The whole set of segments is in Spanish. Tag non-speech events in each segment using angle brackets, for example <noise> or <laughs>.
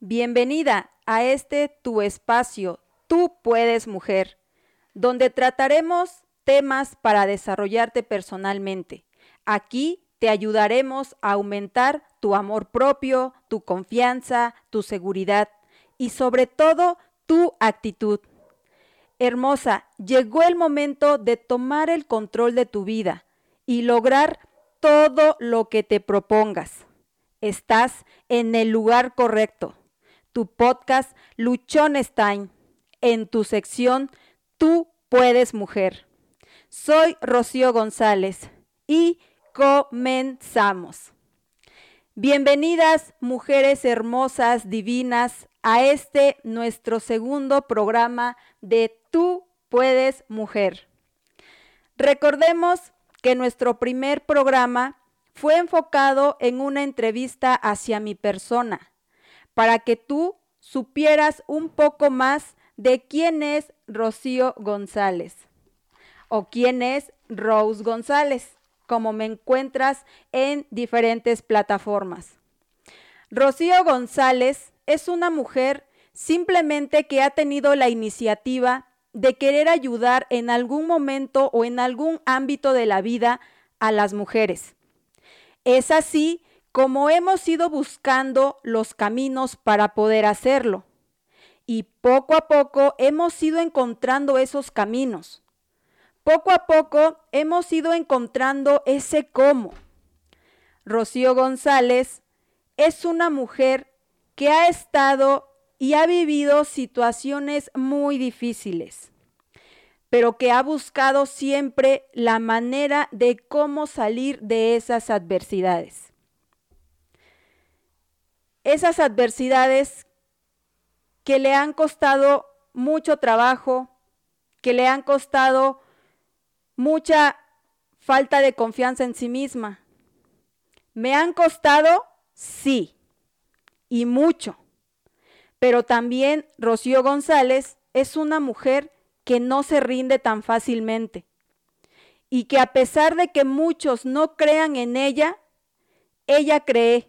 Bienvenida a este tu espacio, Tú puedes mujer, donde trataremos temas para desarrollarte personalmente. Aquí te ayudaremos a aumentar tu amor propio, tu confianza, tu seguridad y sobre todo tu actitud. Hermosa, llegó el momento de tomar el control de tu vida y lograr todo lo que te propongas. Estás en el lugar correcto. Tu podcast Luchonstein, en tu sección Tú puedes mujer. Soy Rocío González y comenzamos. Bienvenidas, mujeres hermosas, divinas, a este nuestro segundo programa de Tú puedes mujer. Recordemos que nuestro primer programa fue enfocado en una entrevista hacia mi persona, para que tú supieras un poco más de quién es Rocío González o quién es Rose González, como me encuentras en diferentes plataformas. Rocío González es una mujer simplemente que ha tenido la iniciativa de querer ayudar en algún momento o en algún ámbito de la vida a las mujeres. Es así como hemos ido buscando los caminos para poder hacerlo. Y poco a poco hemos ido encontrando esos caminos. Poco a poco hemos ido encontrando ese cómo. Rocío González es una mujer que ha estado y ha vivido situaciones muy difíciles, pero que ha buscado siempre la manera de cómo salir de esas adversidades. Esas adversidades que le han costado mucho trabajo, que le han costado mucha falta de confianza en sí misma. ¿Me han costado? Sí, y mucho pero también Rocío González es una mujer que no se rinde tan fácilmente y que a pesar de que muchos no crean en ella, ella cree.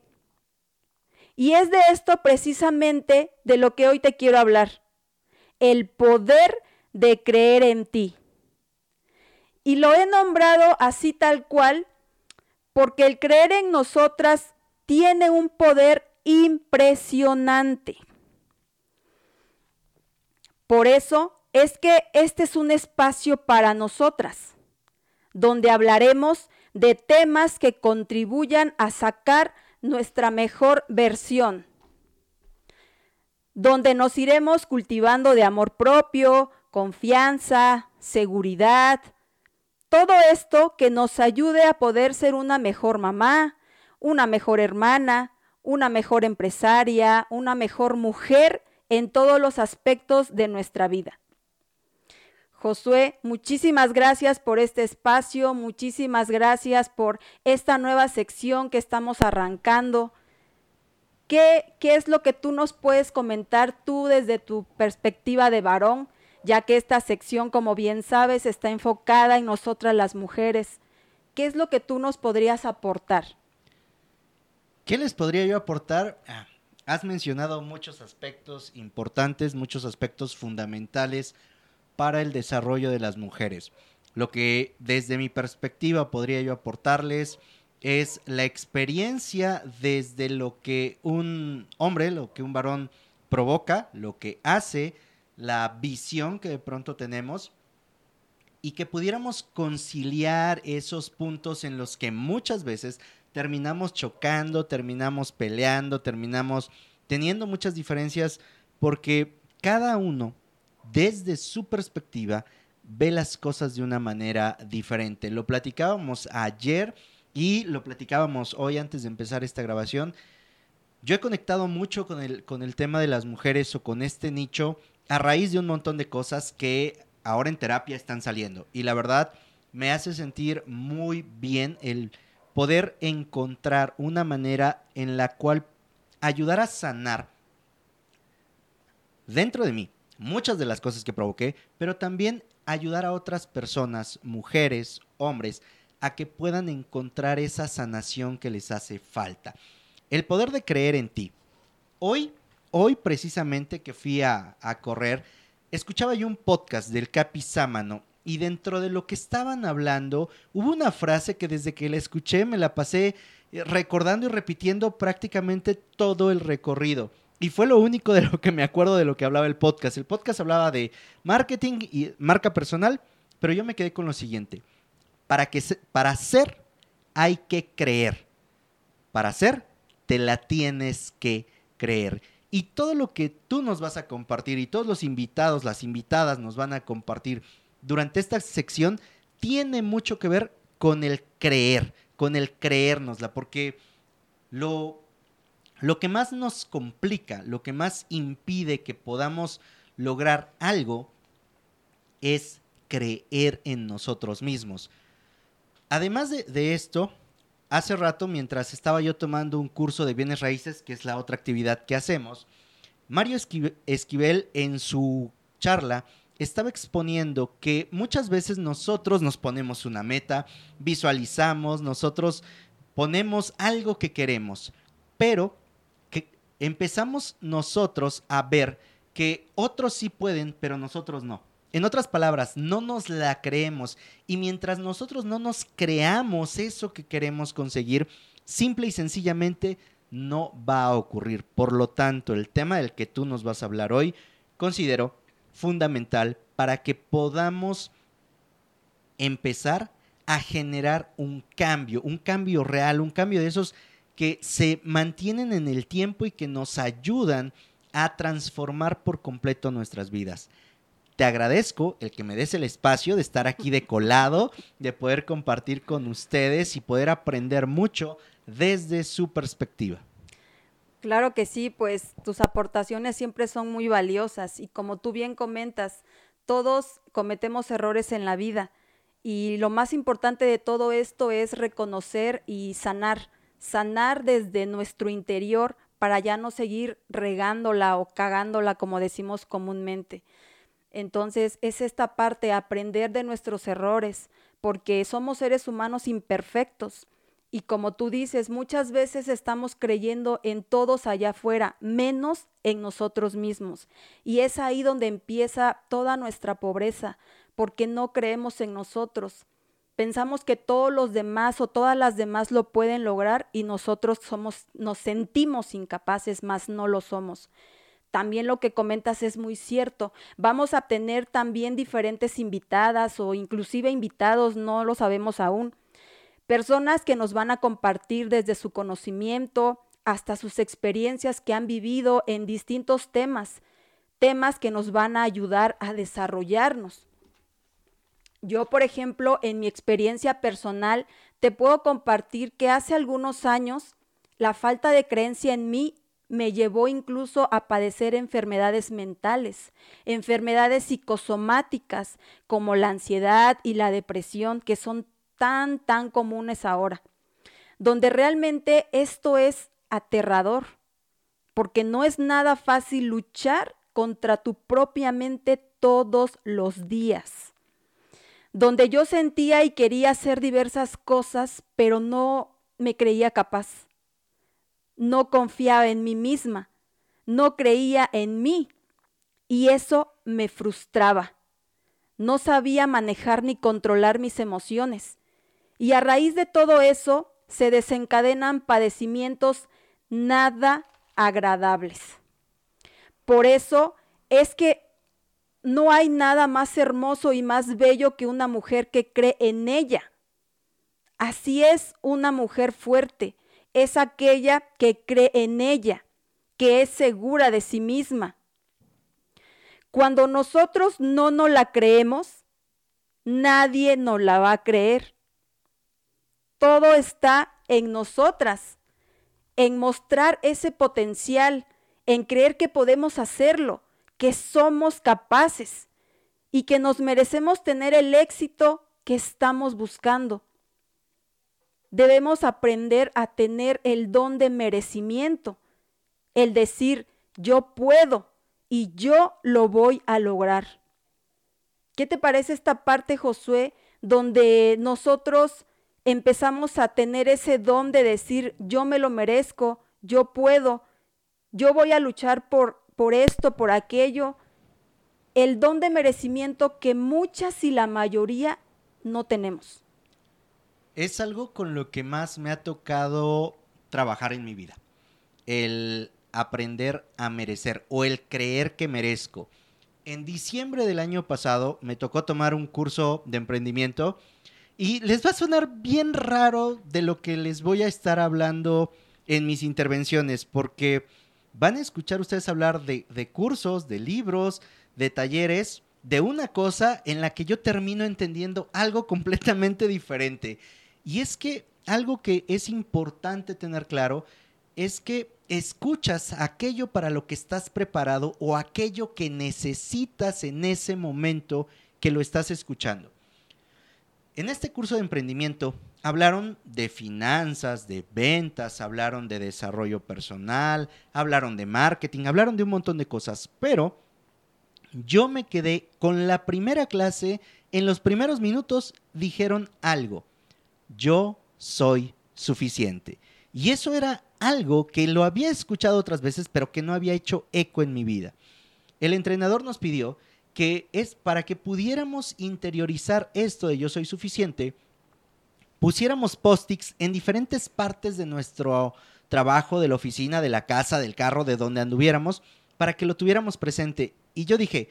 Y es de esto precisamente de lo que hoy te quiero hablar, el poder de creer en ti. Y lo he nombrado así tal cual porque el creer en nosotras tiene un poder impresionante. Por eso es que este es un espacio para nosotras, donde hablaremos de temas que contribuyan a sacar nuestra mejor versión, donde nos iremos cultivando de amor propio, confianza, seguridad, todo esto que nos ayude a poder ser una mejor mamá, una mejor hermana, una mejor empresaria, una mejor mujer en todos los aspectos de nuestra vida. Josué, muchísimas gracias por este espacio, muchísimas gracias por esta nueva sección que estamos arrancando. ¿Qué, ¿Qué, es lo que tú nos puedes comentar tú desde tu perspectiva de varón, ya que esta sección, como bien sabes, está enfocada en nosotras las mujeres? ¿Qué es lo que tú nos podrías aportar? ¿Qué les podría yo aportar? Ah, Has mencionado muchos aspectos importantes, muchos aspectos fundamentales para el desarrollo de las mujeres. Lo que desde mi perspectiva podría yo aportarles es la experiencia desde lo que un hombre, lo que un varón provoca, lo que hace, la visión que de pronto tenemos y que pudiéramos conciliar esos puntos en los que muchas veces terminamos chocando, terminamos peleando, terminamos teniendo muchas diferencias porque cada uno, desde su perspectiva, ve las cosas de una manera diferente. Lo platicábamos ayer y lo platicábamos hoy antes de empezar esta grabación. Yo he conectado mucho con el, con el tema de las mujeres o con este nicho a raíz de un montón de cosas que ahora en terapia están saliendo. Y la verdad me hace sentir muy bien el poder encontrar una manera en la cual ayudar a sanar dentro de mí muchas de las cosas que provoqué, pero también ayudar a otras personas, mujeres, hombres, a que puedan encontrar esa sanación que les hace falta. El poder de creer en ti. Hoy, hoy precisamente que fui a, a correr, escuchaba yo un podcast del Capi Sámano y dentro de lo que estaban hablando hubo una frase que desde que la escuché me la pasé eh, recordando y repitiendo prácticamente todo el recorrido. Y fue lo único de lo que me acuerdo de lo que hablaba el podcast. El podcast hablaba de marketing y marca personal, pero yo me quedé con lo siguiente. Para, que para ser hay que creer. Para ser te la tienes que creer. Y todo lo que tú nos vas a compartir y todos los invitados, las invitadas nos van a compartir durante esta sección tiene mucho que ver con el creer, con el creérnosla, porque lo, lo que más nos complica, lo que más impide que podamos lograr algo es creer en nosotros mismos. Además de, de, esto, hace rato, mientras estaba yo tomando un curso de bienes raíces, que es la otra actividad que hacemos, Mario Esquivel en su charla estaba exponiendo que muchas veces nosotros nos ponemos una meta, visualizamos, nosotros ponemos algo que queremos, pero empezamos nosotros a ver que otros sí pueden, pero nosotros no. En otras palabras, no nos la creemos y mientras nosotros no nos creamos eso que queremos conseguir, simple y sencillamente no va a ocurrir. Por lo tanto, el tema del que tú nos vas a hablar hoy, considero fundamental para que podamos empezar a generar un cambio, un cambio real, un cambio de esos que se mantienen en el tiempo y que nos ayudan a transformar por completo nuestras vidas. Te agradezco el que me des el espacio de estar aquí de colado, de poder compartir con ustedes y poder aprender mucho desde su perspectiva. Claro que sí, pues tus aportaciones siempre son muy valiosas y como tú bien comentas, todos cometemos errores en la vida y lo más importante de todo esto es reconocer y sanar, sanar desde nuestro interior para ya no seguir regándola o cagándola como decimos comúnmente. Entonces es esta parte, aprender de nuestros errores, porque somos seres humanos imperfectos y como tú dices, muchas veces estamos creyendo en todos allá afuera, menos en nosotros mismos. Y es ahí donde empieza toda nuestra pobreza, porque no creemos en nosotros. Pensamos que todos los demás o todas las demás lo pueden lograr y nosotros somos nos sentimos incapaces, más no lo somos. También lo que comentas es muy cierto. Vamos a tener también diferentes invitadas o inclusive invitados, no lo sabemos aún Personas que nos van a compartir desde su conocimiento hasta sus experiencias que han vivido en distintos temas, temas que nos van a ayudar a desarrollarnos. Yo, por ejemplo, en mi experiencia personal, te puedo compartir que hace algunos años la falta de creencia en mí me llevó incluso a padecer enfermedades mentales, enfermedades psicosomáticas como la ansiedad y la depresión, que son tan, tan comunes ahora, donde realmente esto es aterrador, porque no es nada fácil luchar contra tu propia mente todos los días, donde yo sentía y quería hacer diversas cosas, pero no me creía capaz, no confiaba en mí misma, no creía en mí, y eso me frustraba. No sabía manejar ni controlar mis emociones. Y a raíz de todo eso se desencadenan padecimientos nada agradables. Por eso es que no hay nada más hermoso y más bello que una mujer que cree en ella. Así es una mujer fuerte, es aquella que cree en ella, que es segura de sí misma. Cuando nosotros no nos la creemos, nadie nos la va a creer. Todo está en nosotras, en mostrar ese potencial, en creer que podemos hacerlo, que somos capaces y que nos merecemos tener el éxito que estamos buscando. Debemos aprender a tener el don de merecimiento, el decir, yo puedo y yo lo voy a lograr. ¿Qué te parece esta parte, Josué, donde nosotros empezamos a tener ese don de decir, yo me lo merezco, yo puedo, yo voy a luchar por, por esto, por aquello, el don de merecimiento que muchas y la mayoría no tenemos. Es algo con lo que más me ha tocado trabajar en mi vida. El aprender a merecer o el creer que merezco. En diciembre del año pasado me tocó tomar un curso de emprendimiento y les va a sonar bien raro de lo que les voy a estar hablando en mis intervenciones porque van a escuchar ustedes hablar de, de cursos, de libros, de talleres, de una cosa en la que yo termino entendiendo algo <laughs> completamente diferente. Y es que algo que es importante tener claro es que escuchas aquello para lo que estás preparado o aquello que necesitas en ese momento que lo estás escuchando. En este curso de emprendimiento hablaron de finanzas, de ventas, hablaron de desarrollo personal, hablaron de marketing, hablaron de un montón de cosas, pero yo me quedé con la primera clase, en los primeros minutos dijeron algo, yo soy suficiente. Y eso era algo que lo había escuchado otras veces, pero que no había hecho eco en mi vida. El entrenador nos pidió que es para que pudiéramos interiorizar esto de yo soy suficiente, pusiéramos post-its en diferentes partes de nuestro trabajo, de la oficina, de la casa, del carro, de donde anduviéramos, para que lo tuviéramos presente. Y yo dije,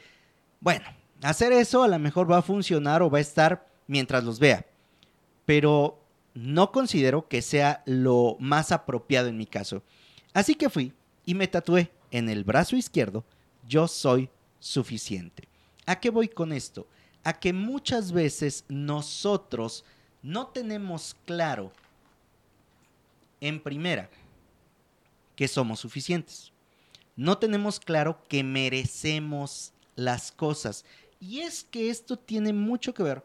bueno, hacer eso a lo mejor va a funcionar o va a estar mientras los vea. Pero no considero que sea lo más apropiado en mi caso. Así que fui y me tatué en el brazo izquierdo, yo soy suficiente. ¿A qué voy con esto? A que muchas veces nosotros no tenemos claro, en primera, que somos suficientes. No tenemos claro que merecemos las cosas. Y es que esto tiene mucho que ver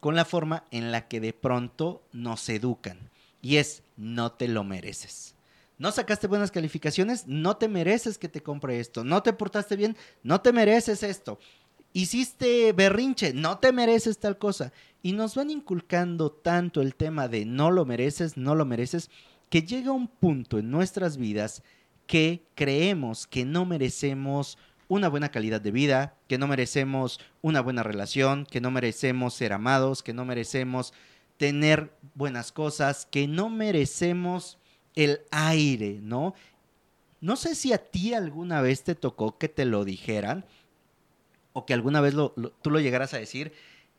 con la forma en la que de pronto nos educan. Y es, no te lo mereces. No sacaste buenas calificaciones, no te mereces que te compre esto. No te portaste bien, no te mereces esto. Hiciste berrinche, no te mereces tal cosa. Y nos van inculcando tanto el tema de no lo mereces, no lo mereces, que llega un punto en nuestras vidas que creemos que no merecemos una buena calidad de vida, que no merecemos una buena relación, que no merecemos ser amados, que no merecemos tener buenas cosas, que no merecemos el aire, ¿no? No sé si a ti alguna vez te tocó que te lo dijeran o que alguna vez tú lo llegaras a decir,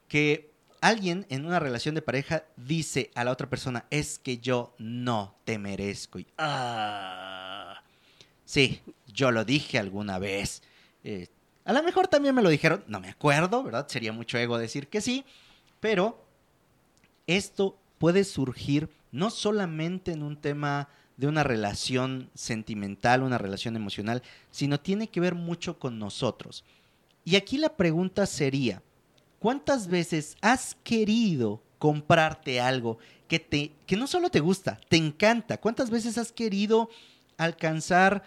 que alguien en una relación de pareja dice a la otra persona, es que yo no te merezco. Y, ah, sí, yo lo dije alguna vez. Eh, a lo mejor también me lo dijeron, no me acuerdo, ¿verdad? Sería mucho ego decir que sí, pero esto puede surgir no solamente en un tema de una relación sentimental, una relación emocional, sino tiene que ver mucho con nosotros. Y aquí la pregunta sería, ¿cuántas veces has querido comprarte algo que, te, que no solo te gusta, te encanta? ¿Cuántas veces has querido alcanzar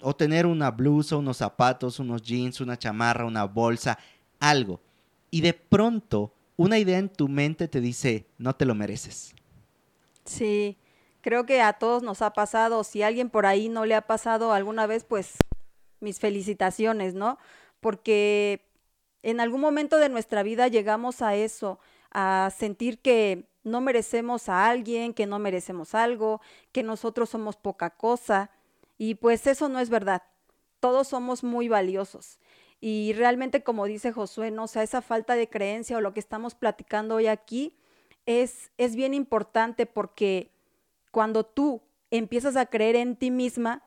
o tener una blusa, unos zapatos, unos jeans, una chamarra, una bolsa, algo. Y de pronto una idea en tu mente te dice, no te lo mereces. Sí, creo que a todos nos ha pasado. Si a alguien por ahí no le ha pasado alguna vez, pues mis felicitaciones, ¿no? Porque en algún momento de nuestra vida llegamos a eso, a sentir que no merecemos a alguien, que no merecemos algo, que nosotros somos poca cosa. Y pues eso no es verdad. Todos somos muy valiosos. Y realmente, como dice Josué, ¿no? o sea, esa falta de creencia o lo que estamos platicando hoy aquí es, es bien importante porque cuando tú empiezas a creer en ti misma,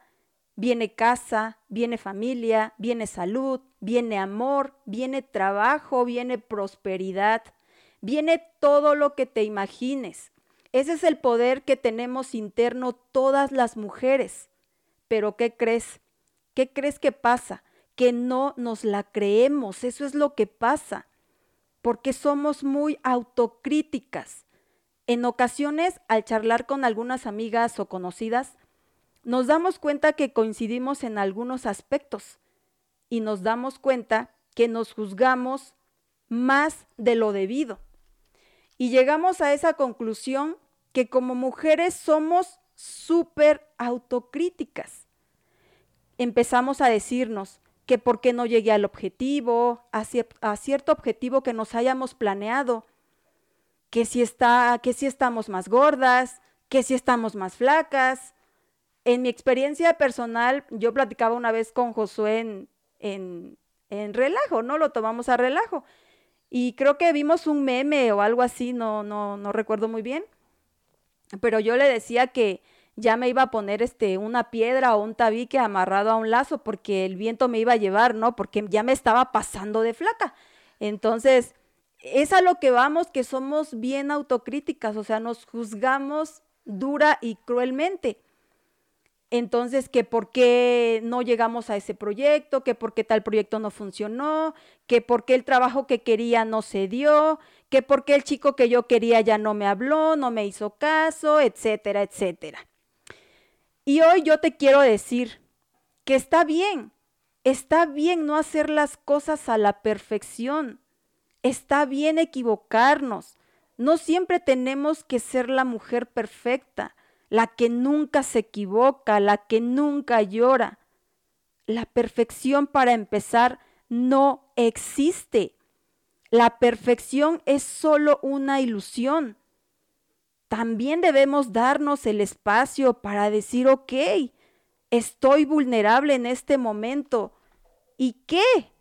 viene casa, viene familia, viene salud, viene amor, viene trabajo, viene prosperidad, viene todo lo que te imagines. Ese es el poder que tenemos interno todas las mujeres. Pero ¿qué crees? ¿Qué crees que pasa? Que no nos la creemos, eso es lo que pasa, porque somos muy autocríticas. En ocasiones, al charlar con algunas amigas o conocidas, nos damos cuenta que coincidimos en algunos aspectos y nos damos cuenta que nos juzgamos más de lo debido. Y llegamos a esa conclusión que como mujeres somos súper autocríticas. empezamos a decirnos que por qué no llegué al objetivo, a, cierto objetivo que nos hayamos planeado, que si, está, que si estamos más gordas, que si estamos más flacas. En mi experiencia personal, yo platicaba una vez con Josué en, en, en relajo, ¿no? Lo tomamos a relajo. Y creo que vimos un meme o algo así, no, no, no recuerdo muy bien. Pero yo le decía que ya me iba a poner este, una piedra o un tabique amarrado a un lazo porque el viento me iba a llevar, ¿no? Porque ya me estaba pasando de flaca. Entonces, es a lo que vamos, que somos bien autocríticas, o sea, nos juzgamos dura y cruelmente. Entonces, que por qué no llegamos a ese proyecto, que por qué tal proyecto no funcionó, que por qué el trabajo que quería no se dio, que por qué el chico que yo quería ya no me habló, no me hizo caso, etcétera, etcétera. Y hoy yo te quiero decir que está bien, está bien no hacer las cosas a la perfección, está bien equivocarnos. No siempre tenemos que ser la mujer perfecta, la que nunca se equivoca, la que nunca llora. La perfección para empezar no existe. La perfección es solo una ilusión también debemos darnos el espacio para decir, ok, estoy vulnerable en este momento. ¿Y qué?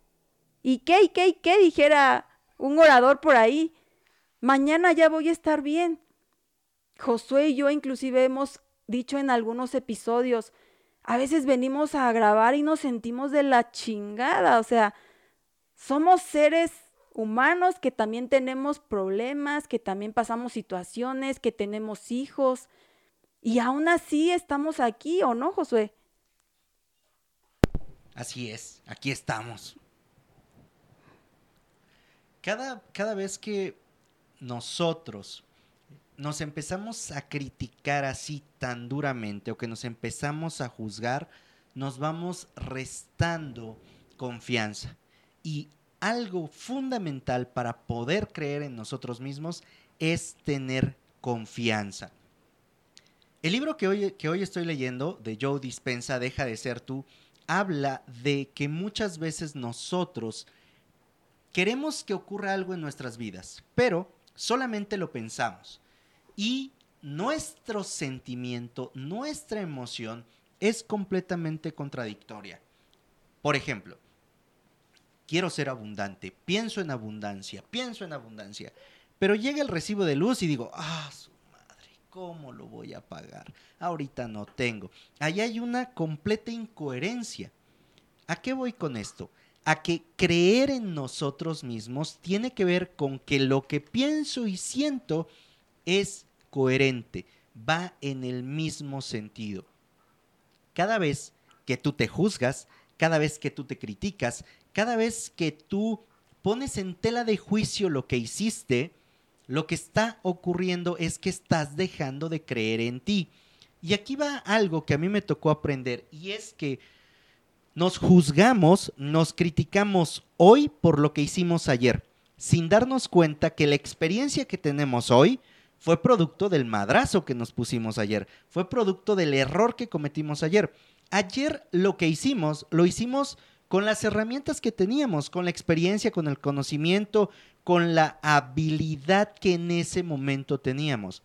¿Y qué? ¿Y qué? ¿Y qué? Dijera un orador por ahí. Mañana ya voy a estar bien. Josué y yo inclusive hemos dicho en algunos episodios, a veces venimos a grabar y nos sentimos de la chingada. O sea, somos seres humanos que también tenemos problemas, que también pasamos situaciones, que tenemos hijos. Y aún así estamos aquí, ¿o no, Josué? Así es, aquí estamos. Cada, cada vez que nosotros nos empezamos a criticar así tan duramente o que nos empezamos a juzgar, nos vamos restando confianza. Y algo fundamental para poder creer en nosotros mismos es tener confianza. El libro que hoy, que hoy estoy leyendo, de Joe Dispensa, Deja de ser tú, habla de que muchas veces nosotros queremos que ocurra algo en nuestras vidas, pero solamente lo pensamos. Y nuestro sentimiento, nuestra emoción es completamente contradictoria. Por ejemplo, quiero ser abundante, pienso en abundancia, pienso en abundancia. Pero llega el recibo de luz y digo, ah, su madre, ¿cómo lo voy a pagar? Ahorita no tengo. Ahí hay una completa incoherencia. ¿A qué voy con esto? A que creer en nosotros mismos tiene que ver con que lo que pienso y siento es coherente, va en el mismo sentido. Cada vez que tú te juzgas, cada vez que tú te criticas, cada vez que tú pones en tela de juicio lo que hiciste, lo que está ocurriendo es que estás dejando de creer en ti. Y aquí va algo que a mí me tocó aprender y es que nos juzgamos, nos criticamos hoy por lo que hicimos ayer, sin darnos cuenta que la experiencia que tenemos hoy fue producto del madrazo que nos pusimos ayer, fue producto del error que cometimos ayer. Ayer lo que hicimos, lo hicimos con las herramientas que teníamos, con la experiencia, con el conocimiento, con la habilidad que en ese momento teníamos.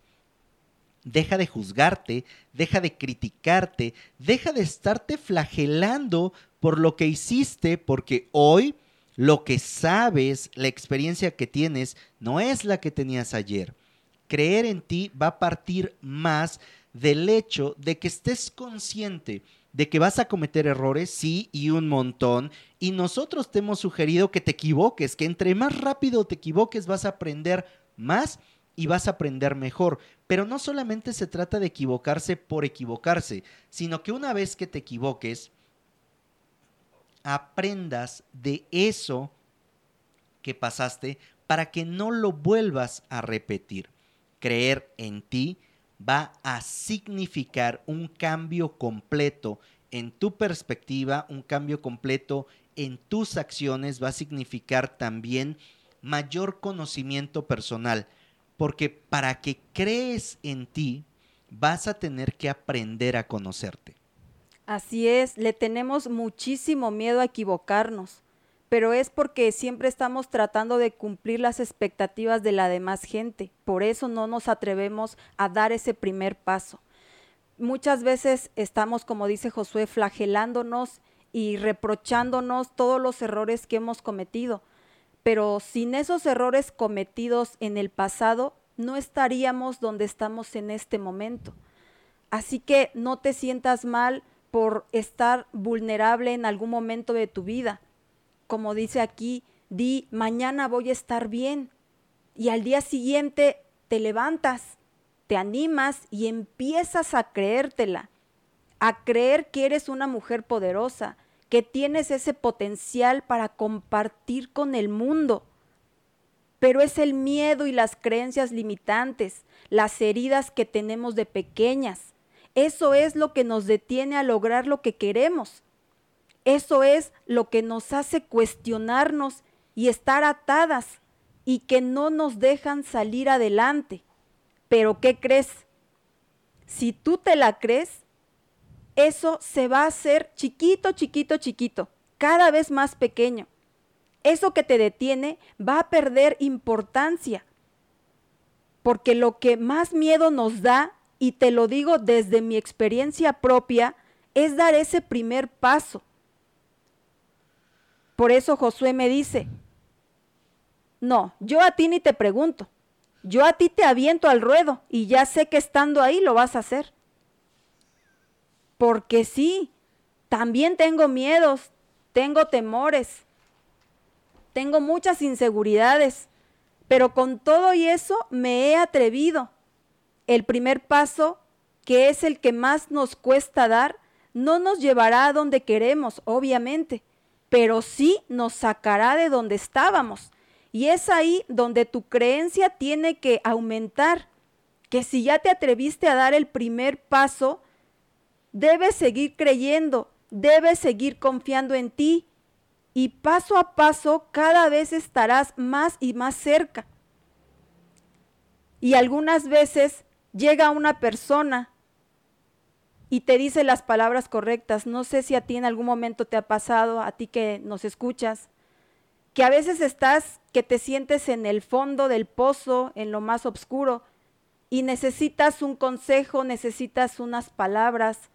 Deja de juzgarte, deja de criticarte, deja de estarte flagelando por lo que hiciste, porque hoy lo que sabes, la experiencia que tienes, no es la que tenías ayer. Creer en ti va a partir más del hecho de que estés consciente de que vas a cometer errores, sí, y un montón. Y nosotros te hemos sugerido que te equivoques, que entre más rápido te equivoques vas a aprender más y vas a aprender mejor. Pero no solamente se trata de equivocarse por equivocarse, sino que una vez que te equivoques, aprendas de eso que pasaste para que no lo vuelvas a repetir. Creer en ti va a significar un cambio completo en tu perspectiva, un cambio completo en tus acciones, va a significar también mayor conocimiento personal, porque para que crees en ti, vas a tener que aprender a conocerte. Así es, le tenemos muchísimo miedo a equivocarnos, pero es porque siempre estamos tratando de cumplir las expectativas de la demás gente. Por eso no nos atrevemos a dar ese primer paso. Muchas veces estamos, como dice Josué, flagelándonos y reprochándonos todos los errores que hemos cometido. Pero sin esos errores cometidos en el pasado, no estaríamos donde estamos en este momento. Así que no te sientas mal por estar vulnerable en algún momento de tu vida. Como dice aquí, di, mañana voy a estar bien. Y al día siguiente te levantas, te animas y empiezas a creértela, a creer que eres una mujer poderosa, que tienes ese potencial para compartir con el mundo. Pero es el miedo y las creencias limitantes, las heridas que tenemos de pequeñas, eso es lo que nos detiene a lograr lo que queremos. Eso es lo que nos hace cuestionarnos y estar atadas y que no nos dejan salir adelante. Pero ¿qué crees? Si tú te la crees, eso se va a hacer chiquito, chiquito, chiquito, cada vez más pequeño. Eso que te detiene va a perder importancia. Porque lo que más miedo nos da y te lo digo desde mi experiencia propia, es dar ese primer paso. Por eso Josué me dice, no, yo a ti ni te pregunto, yo a ti te aviento al ruedo y ya sé que estando ahí lo vas a hacer. Porque sí, también tengo miedos, tengo temores, tengo muchas inseguridades, pero con todo y eso me he atrevido. El primer paso, que es el que más nos cuesta dar, no nos llevará a donde queremos, obviamente, pero sí nos sacará de donde estábamos. Y es ahí donde tu creencia tiene que aumentar, que si ya te atreviste a dar el primer paso, debes seguir creyendo, debes seguir confiando en ti y paso a paso cada vez estarás más y más cerca. Y algunas veces llega una persona y te dice las palabras correctas. No sé si a ti en algún momento te ha pasado, a ti que nos escuchas, que a veces estás, que te sientes en el fondo del pozo, en lo más oscuro, y necesitas un consejo, necesitas unas palabras,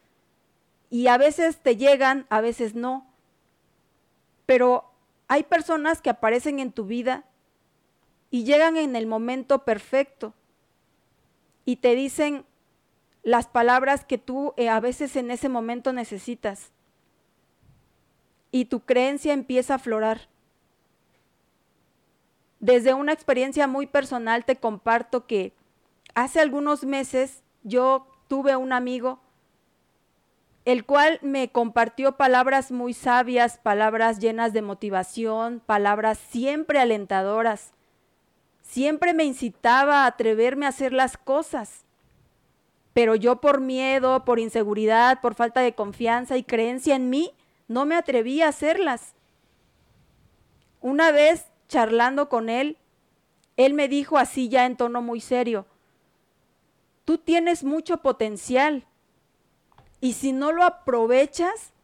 y a veces te llegan, a veces no. Pero hay personas que aparecen en tu vida y llegan en el momento perfecto y te dicen las palabras que tú eh, a veces en ese momento necesitas. Y tu creencia empieza a aflorar. Desde una experiencia muy personal te comparto que hace algunos meses yo tuve un amigo el cual me compartió palabras muy sabias, palabras llenas de motivación, palabras siempre alentadoras. Siempre me incitaba a atreverme a hacer las cosas. Pero yo por miedo, por inseguridad, por falta de confianza y creencia en mí, no me atreví a hacerlas. Una vez charlando con él, él me dijo así ya en tono muy serio, tú tienes mucho potencial y si no lo aprovechas,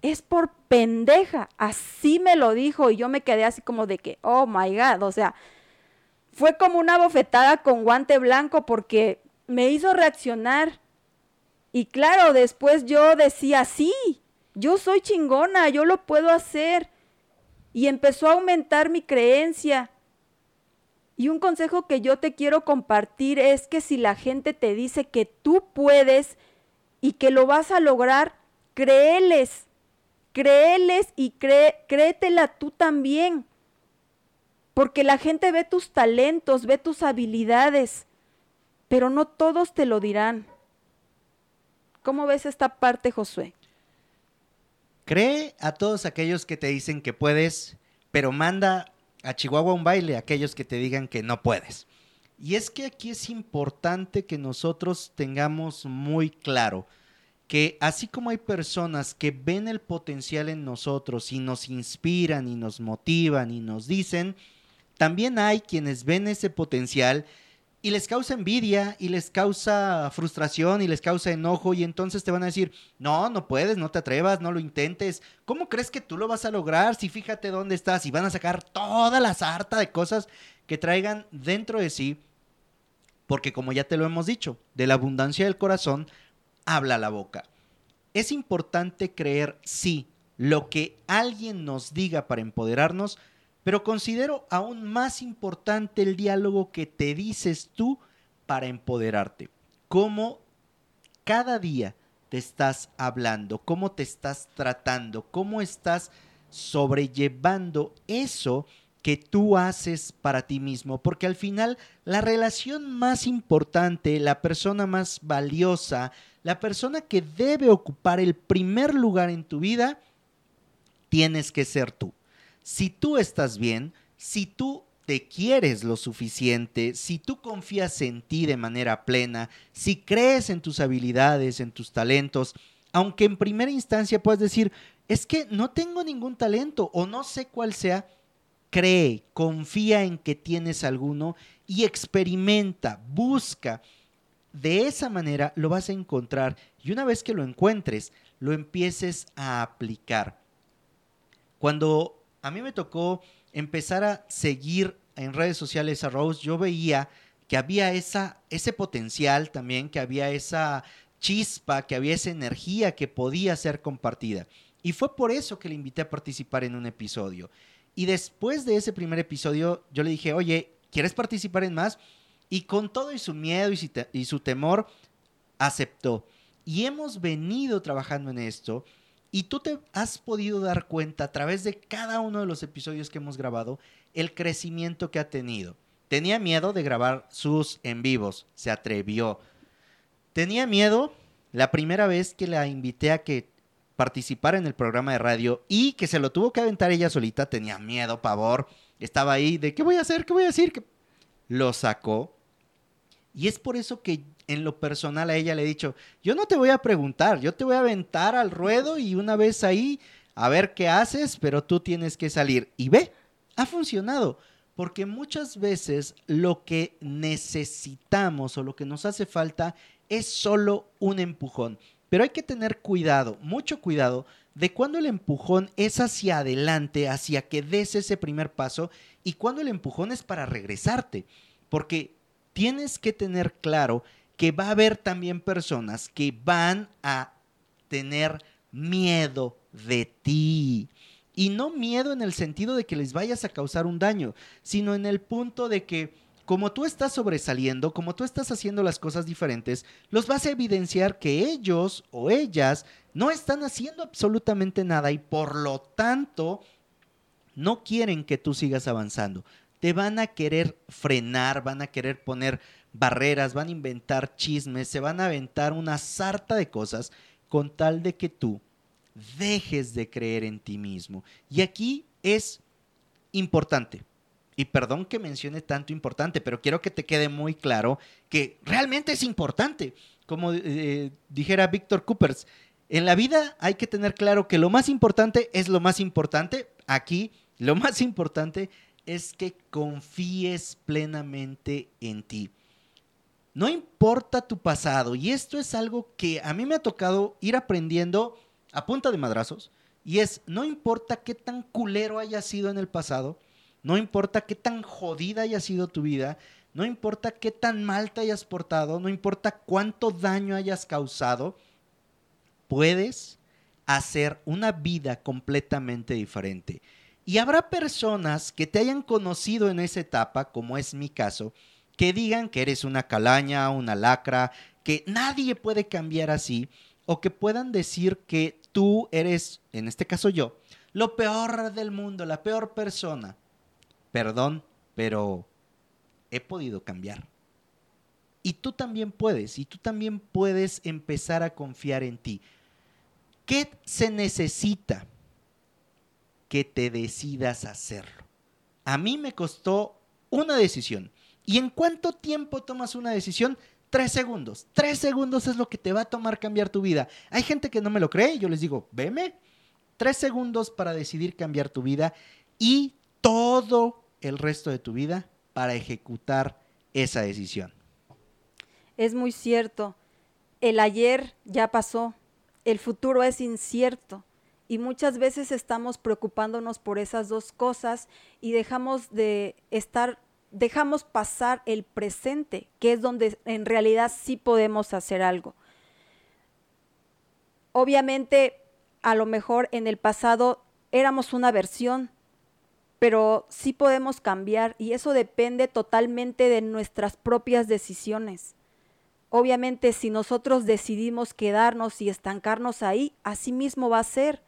es por pendeja. Así me lo dijo y yo me quedé así como de que, oh my God, o sea, fue como una bofetada con guante blanco porque me hizo reaccionar. Y claro, después yo decía, sí, yo soy chingona, yo lo puedo hacer. Y empezó a aumentar mi creencia. Y un consejo que yo te quiero compartir es que si la gente te dice que tú puedes y que lo vas a lograr, créeles, créeles y créetela tú también porque la gente ve tus talentos, ve tus habilidades, pero no todos te lo dirán. ¿Cómo ves esta parte, Josué? Cree a todos aquellos que te dicen que puedes, pero manda a Chihuahua un baile a aquellos que te digan que no puedes. Y es que aquí es importante que nosotros tengamos muy claro que así como hay personas que ven el potencial en nosotros y nos inspiran y nos motivan y nos dicen, también hay quienes ven ese potencial y les causa envidia y les causa frustración y les causa enojo y entonces te van a decir, no, no puedes, no te atrevas, no lo intentes. ¿Cómo crees que tú lo vas a lograr si fíjate dónde estás y van a sacar toda la sarta de cosas que traigan dentro de sí? Porque como ya te lo hemos dicho, de la abundancia del corazón habla la boca. Es importante creer, sí, lo que alguien nos diga para empoderarnos, pero considero aún más importante el diálogo que te dices tú para empoderarte. Cómo cada día te estás hablando, cómo te estás tratando, cómo estás sobrellevando eso que tú haces para ti mismo, porque al final la relación más importante, la persona más valiosa, la persona que debe ocupar el primer lugar en tu vida, tienes que ser tú si tú estás bien, si tú te quieres lo suficiente, si tú confías en ti de manera plena, si crees en tus habilidades, en tus talentos, aunque en primera instancia puedas decir, es que no tengo ningún talento o no sé cuál sea, cree, confía en que tienes alguno y experimenta, busca. De esa manera lo vas a encontrar y una vez que lo encuentres, lo empieces a aplicar. Cuando a mí me tocó empezar a seguir en redes sociales a Rose, yo veía que había esa, ese potencial también, que había esa chispa, que había esa energía que podía ser compartida. Y fue por eso que le invité a participar en un episodio. Y después de ese primer episodio, yo le dije, oye, ¿quieres participar en más? Y con todo y su miedo y su, y su temor, aceptó. Y hemos venido trabajando en esto y tú te has podido dar cuenta a través de cada uno de los episodios que hemos grabado el crecimiento que ha tenido. Tenía miedo de grabar sus en vivos, se atrevió. Tenía miedo la primera vez que la invité a que participara en el programa de radio y que se lo tuvo que aventar ella solita, tenía miedo, pavor, estaba ahí de ¿qué voy a hacer? ¿Qué voy a decir? Lo sacó. Y es por eso que en lo personal a ella le he dicho, yo no te voy a preguntar, yo te voy a aventar al ruedo y una vez ahí a ver qué haces, pero tú tienes que salir. Y ve, ha funcionado, porque muchas veces lo que necesitamos o lo que nos hace falta es solo un empujón. Pero hay que tener cuidado, mucho cuidado, de cuando el empujón es hacia adelante, hacia que des ese primer paso, y cuando el empujón es para regresarte. Porque tienes que tener claro que va a haber también personas que van a tener miedo de ti. Y no miedo en el sentido de que les vayas a causar un daño, sino en el punto de que como tú estás sobresaliendo, como tú estás haciendo las cosas diferentes, los vas a evidenciar que ellos o ellas no están haciendo absolutamente nada y por lo tanto no quieren que tú sigas avanzando. Te van a querer frenar, van a querer poner barreras, van a inventar chismes, se van a aventar una sarta de cosas con tal de que tú dejes de creer en ti mismo. Y aquí es importante, y perdón que mencione tanto importante, pero quiero que te quede muy claro que realmente es importante. Como eh, dijera Víctor Coopers, en la vida hay que tener claro que lo más importante es lo más importante. Aquí lo más importante es que confíes plenamente en ti. No importa tu pasado, y esto es algo que a mí me ha tocado ir aprendiendo a punta de madrazos, y es, no importa qué tan culero haya sido en el pasado, no importa qué tan jodida haya sido tu vida, no importa qué tan mal te hayas portado, no importa cuánto daño hayas causado, puedes hacer una vida completamente diferente. Y habrá personas que te hayan conocido en esa etapa, como es mi caso, que digan que eres una calaña, una lacra, que nadie puede cambiar así, o que puedan decir que tú eres, en este caso yo, lo peor del mundo, la peor persona. Perdón, pero he podido cambiar. Y tú también puedes, y tú también puedes empezar a confiar en ti. ¿Qué se necesita? Que te decidas hacerlo. A mí me costó una decisión. ¿Y en cuánto tiempo tomas una decisión? Tres segundos. Tres segundos es lo que te va a tomar cambiar tu vida. Hay gente que no me lo cree. Yo les digo, veme. Tres segundos para decidir cambiar tu vida y todo el resto de tu vida para ejecutar esa decisión. Es muy cierto. El ayer ya pasó, el futuro es incierto y muchas veces estamos preocupándonos por esas dos cosas y dejamos de estar dejamos pasar el presente, que es donde en realidad sí podemos hacer algo. Obviamente, a lo mejor en el pasado éramos una versión, pero sí podemos cambiar y eso depende totalmente de nuestras propias decisiones. Obviamente, si nosotros decidimos quedarnos y estancarnos ahí, así mismo va a ser.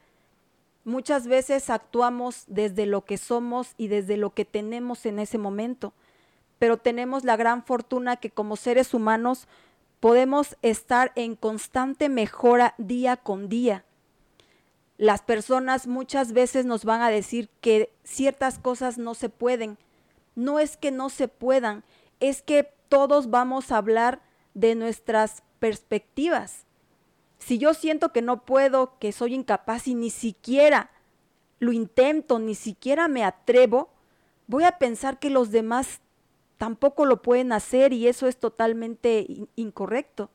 Muchas veces actuamos desde lo que somos y desde lo que tenemos en ese momento, pero tenemos la gran fortuna que como seres humanos podemos estar en constante mejora día con día. Las personas muchas veces nos van a decir que ciertas cosas no se pueden. No es que no se puedan, es que todos vamos a hablar de nuestras perspectivas. Si yo siento que no puedo, que soy incapaz y ni siquiera lo intento, ni siquiera me atrevo, voy a pensar que los demás tampoco lo pueden hacer y eso es totalmente incorrecto.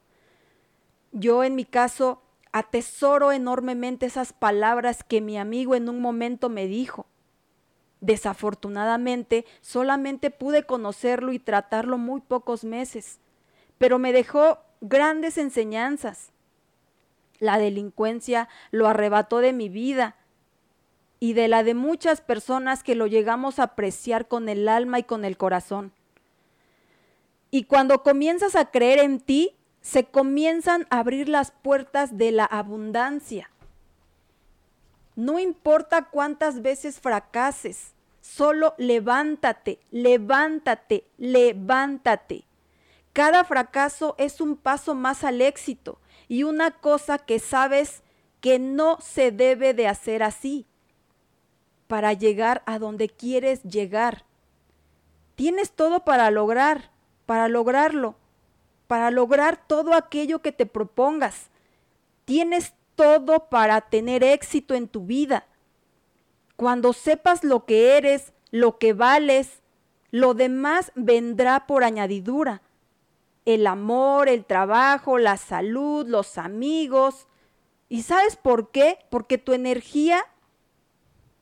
Yo en mi caso atesoro enormemente esas palabras que mi amigo en un momento me dijo. Desafortunadamente, solamente pude conocerlo y tratarlo muy pocos meses, pero me dejó grandes enseñanzas. La delincuencia lo arrebató de mi vida y de la de muchas personas que lo llegamos a apreciar con el alma y con el corazón. Y cuando comienzas a creer en ti, se comienzan a abrir las puertas de la abundancia. No importa cuántas veces fracases, solo levántate, levántate, levántate. Cada fracaso es un paso más al éxito y una cosa que sabes que no se debe de hacer así para llegar a donde quieres llegar. Tienes todo para lograr, para lograrlo, para lograr todo aquello que te propongas. Tienes todo para tener éxito en tu vida. Cuando sepas lo que eres, lo que vales, lo demás vendrá por añadidura el amor, el trabajo, la salud, los amigos. ¿Y sabes por qué? Porque tu energía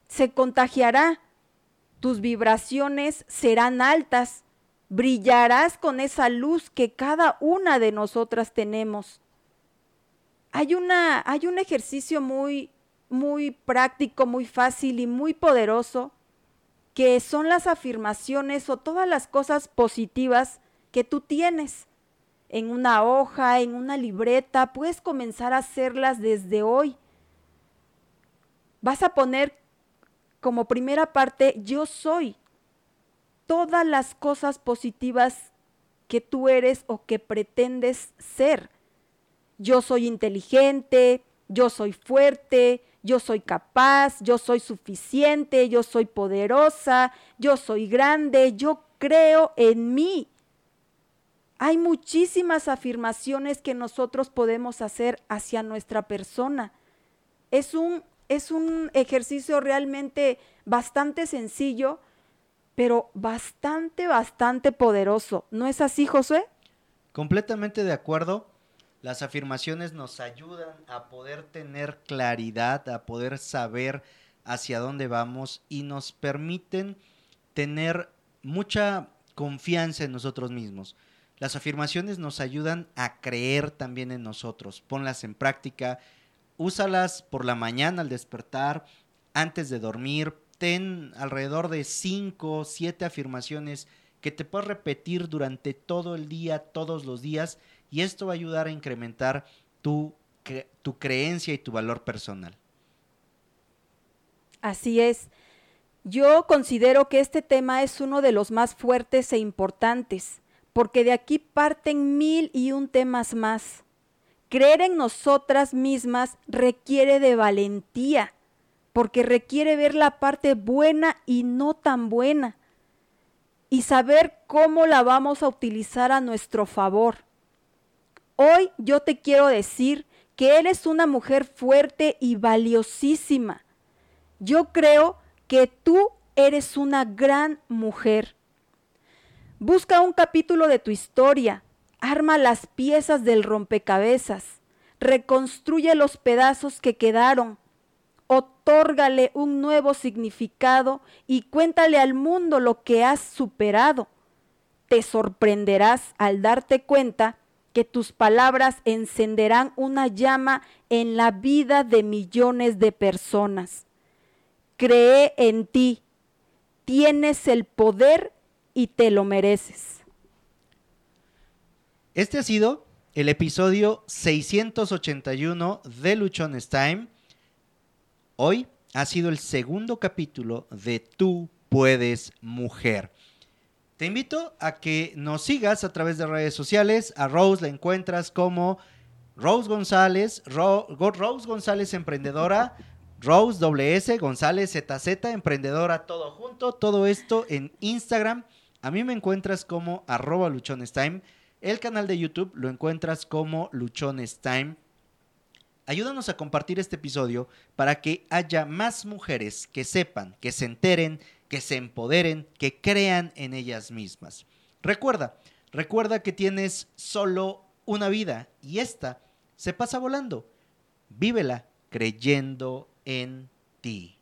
se contagiará, tus vibraciones serán altas, brillarás con esa luz que cada una de nosotras tenemos. Hay, una, hay un ejercicio muy, muy práctico, muy fácil y muy poderoso, que son las afirmaciones o todas las cosas positivas que tú tienes en una hoja, en una libreta, puedes comenzar a hacerlas desde hoy. Vas a poner como primera parte, yo soy. Todas las cosas positivas que tú eres o que pretendes ser. Yo soy inteligente, yo soy fuerte, yo soy capaz, yo soy suficiente, yo soy poderosa, yo soy grande, yo creo en mí. Hay muchísimas afirmaciones que nosotros podemos hacer hacia nuestra persona. Es un, es un ejercicio realmente bastante sencillo, pero bastante, bastante poderoso. ¿No es así, José? Completamente de acuerdo. Las afirmaciones nos ayudan a poder tener claridad, a poder saber hacia dónde vamos y nos permiten tener mucha confianza en nosotros mismos. Las afirmaciones nos ayudan a creer también en nosotros. Ponlas en práctica, úsalas por la mañana al despertar, antes de dormir. Ten alrededor de 5, 7 afirmaciones que te puedes repetir durante todo el día, todos los días, y esto va a ayudar a incrementar tu, tu creencia y tu valor personal. Así es. Yo considero que este tema es uno de los más fuertes e importantes porque de aquí parten mil y un temas más. Creer en nosotras mismas requiere de valentía, porque requiere ver la parte buena y no tan buena, y saber cómo la vamos a utilizar a nuestro favor. Hoy yo te quiero decir que eres una mujer fuerte y valiosísima. Yo creo que tú eres una gran mujer Busca un capítulo de tu historia, arma las piezas del rompecabezas, reconstruye los pedazos que quedaron, otórgale un nuevo significado y cuéntale al mundo lo que has superado. Te sorprenderás al darte cuenta que tus palabras encenderán una llama en la vida de millones de personas. Cree en ti, tienes el poder y te lo mereces. Este ha sido el episodio 681 de Luchones Time. Hoy ha sido el segundo capítulo de Tú puedes mujer. Te invito a que nos sigas a través de redes sociales. A Rose la encuentras como Rose González, Rose González Emprendedora, Rose WS González ZZ Emprendedora, todo junto, todo esto en Instagram. A mí me encuentras como arroba luchonestime. El canal de YouTube lo encuentras como luchonestime. Ayúdanos a compartir este episodio para que haya más mujeres que sepan, que se enteren, que se empoderen, que crean en ellas mismas. Recuerda, recuerda que tienes solo una vida y esta se pasa volando. Vívela creyendo en ti.